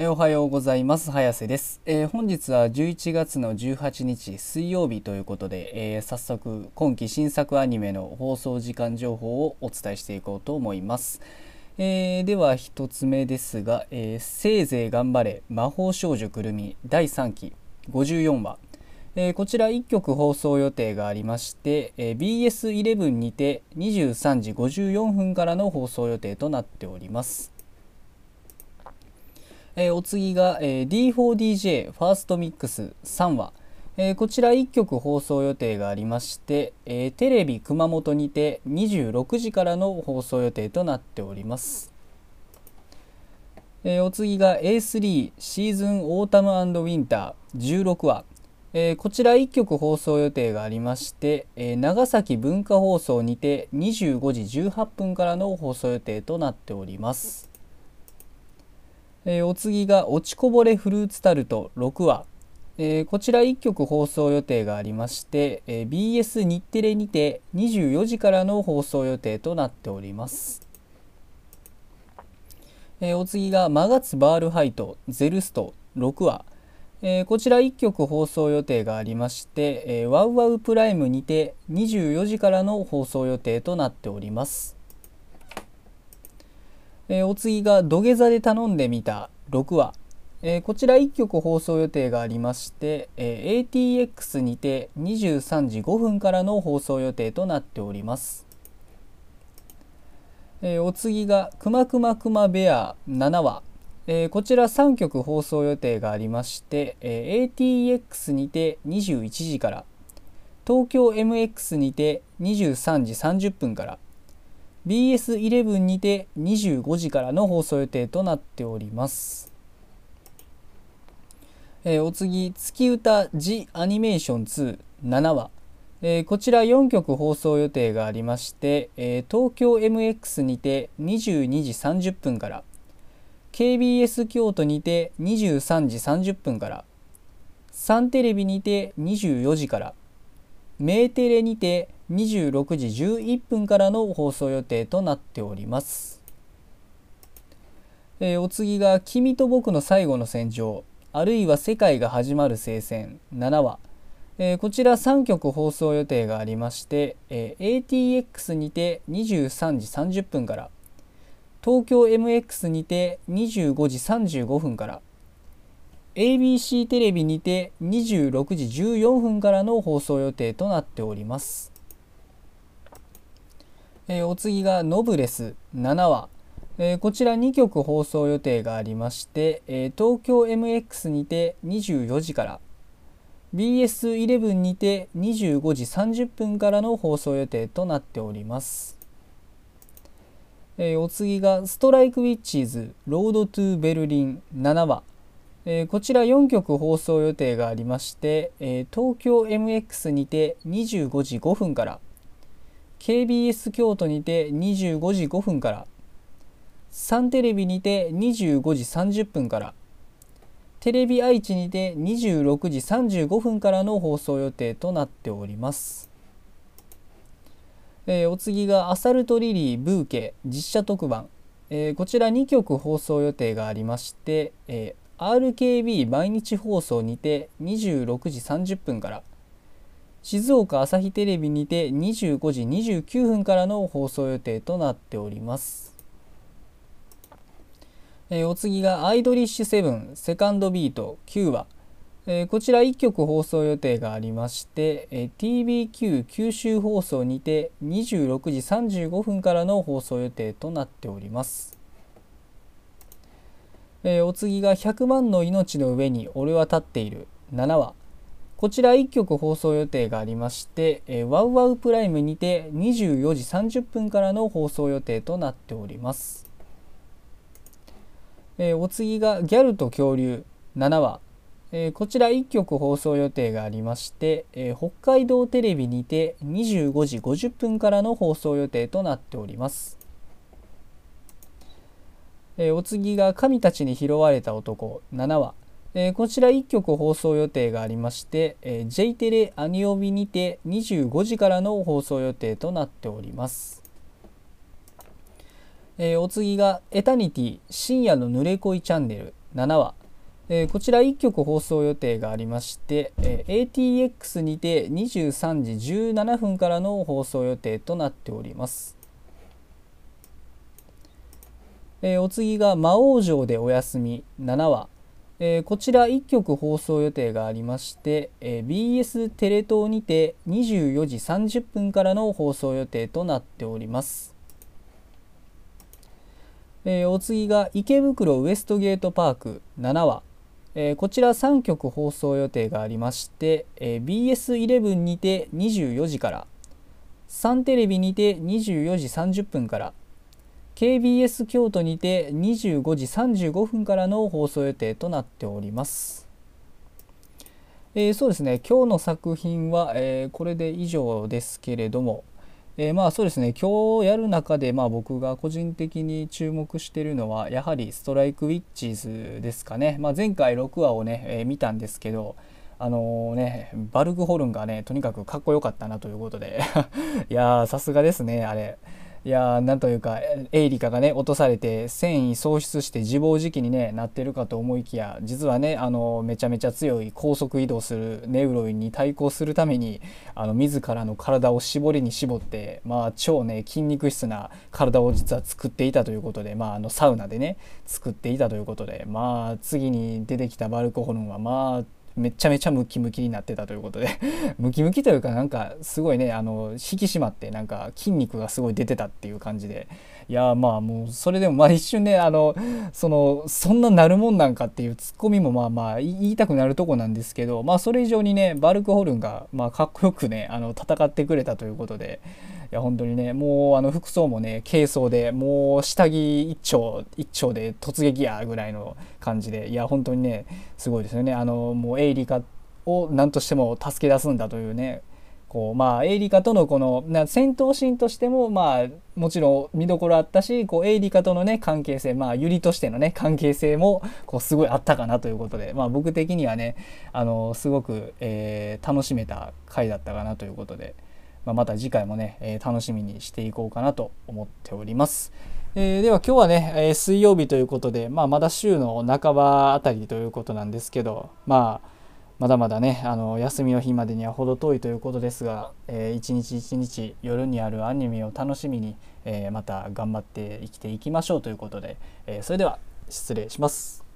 おはようございます。早瀬です、えー本日は11月の18日水曜日ということで、えー早速今期新作アニメの放送時間情報をお伝えしていこうと思います、えーでは一つ目ですが、えせいぜい頑張れ魔法少女くるみ第3期54話。えこちら1曲放送予定がありまして、えー BS11 にて23時54分からの放送予定となっております。えーお次が、えー D4DJ ファーストミックス3話、えーこちら1曲放送予定がありまして、えテレビ熊本にて26時からの放送予定となっております。えお次が A3 シーズンオータムウィンター16話、えーこちら1曲放送予定がありまして、えー長崎文化放送にて25時18分からの放送予定となっております。えーお次が「落ちこぼれフルーツタルト」6話、えーこちら1曲放送予定がありまして、えー BS 日テレにて24時からの放送予定となっております。えーお次が「マガツバールハイトゼルスト」6話、えこちら1曲放送予定がありまして、えーワウワウプライムにて24時からの放送予定となっております。えーお次が土下座で頼んでみた6話、えーこちら1曲放送予定がありまして、えー ATX にて23時5分からの放送予定となっております。えお次がくまくまくまベア7話、えこちら3曲放送予定がありまして、え ATX にて21時から東京 MX にて23時30分から BS11 にて25時からの放送予定となっております。えーお次月歌 The Animation 27話、えーこちら4曲放送予定がありまして、えー東京 MX にて22時30分から KBS 京都にて23時30分からサンテレビにて24時からメーテレにて26時11分からの放送予定となっております。えーお次が「君と僕の最後の戦場」あるいは「世界が始まる聖戦」7話、えーこちら3曲放送予定がありまして、えー ATX にて23時30分から東京 MX にて25時35分から ABC テレビにて26時14分からの放送予定となっております。えーお次が「ノブレス」7話、えーこちら2局放送予定がありまして、えー東京 MX にて24時から BS11 にて25時30分からの放送予定となっております。えーお次が「ストライク・ウィッチーズ・ ROAD to BERLIN」7話、えーこちら4曲放送予定がありまして、えー東京 MX にて25時5分から KBS 京都にて25時5分からサンテレビにて25時30分からテレビ愛知にて26時35分からの放送予定となっております。えーお次が「アサルトリリー・ブーケ」実写特番、えーこちら2曲放送予定がありまして、えー RKB 毎日放送にて26時30分から静岡朝日テレビにて25時29分からの放送予定となっております。えーお次が「アイドリッシュセブンセカンドビート9話」えーこちら1曲放送予定がありまして、えー TBQ 九州放送にて26時35分からの放送予定となっております。えーお次が「100万の命の上に俺は立っている」7話こちら1曲放送予定がありまして、えーワウワウプライムにて24時30分からの放送予定となっております。えーお次が「ギャルと恐竜」7話、えーこちら1曲放送予定がありまして、え北海道テレビにて25時50分からの放送予定となっております。えーお次が「神たちに拾われた男」7話、えーこちら1曲放送予定がありまして、えー J テレアニオビにて25時からの放送予定となっております。えお次が「エタニティ深夜の濡れ恋チャンネル」7話、え、こちら1曲放送予定がありまして、え、ATX にて23時17分からの放送予定となっております。えー、お次が魔王城でお休み。7話、えー、こちら1曲放送予定がありまして、えー、BS テレ東にて24時30分からの放送予定となっております。えー、お次が池袋ウエストゲートパーク。7話、えー、こちら3曲放送予定がありまして、えー、BS11 にて24時から。サンテレビにて24時30分から。KBS 京都にて25時35分からの放送予定となっております。えー、そうですね今日の作品は、えー、これで以上ですけれども、えー、まあそうですね今日やる中で、まあ、僕が個人的に注目しているのはやはりストライクウィッチーズですかね、まあ、前回6話をね、え見たんですけどあの、ねバルグホルンがねとにかくかっこよかったなということで いやさすがですねあれ。いやなんというかエイリカがね落とされて繊維喪失して自暴自棄に、ね、なってるかと思いきや実はねあのめちゃめちゃ強い高速移動するネウロインに対抗するためにあの自らの体を絞りに絞ってまあ超ね筋肉質な体を実は作っていたということで、まあ、あのサウナでね作っていたということでまあ次に出てきたバルコホルンはまあめちゃめちゃムキムキになってたということで ムキムキというかなんかすごいねあの引き締まってなんか筋肉がすごい出てたっていう感じで。いやまあもうそれでもまあ一瞬ねあのそのそんななるもんなんかっていうツッコミもまあまあ言いたくなるとこなんですけどまあそれ以上にねバルクホルンがまあかっこよくねあの戦ってくれたということでや本当にねもうあの服装もね軽装でもう下着一丁一丁で突撃やぐらいの感じでいや本当にねすごいですよねあのもうエイリカを何としても助け出すんだというねこうまあエイリカとのこのな戦闘シーンとしてもまあもちろん見どころあったしこうエイリカとのね関係性まあユリとしてのね関係性もこうすごいあったかなということでまあ僕的にはねあのすごく、えー、楽しめた回だったかなということで。まあ、また次回もね、え、楽しみにしていこうかなと思っております。えー、では今日はね、え、水曜日ということで、まあ、まだ週の半ばあたりということなんですけど、まあ、まだまだねあの休みの日までには程遠いということですが、えー、一日一日夜にあるアニメを楽しみに、えー、また頑張って生きていきましょうということで、えー、それでは失礼します。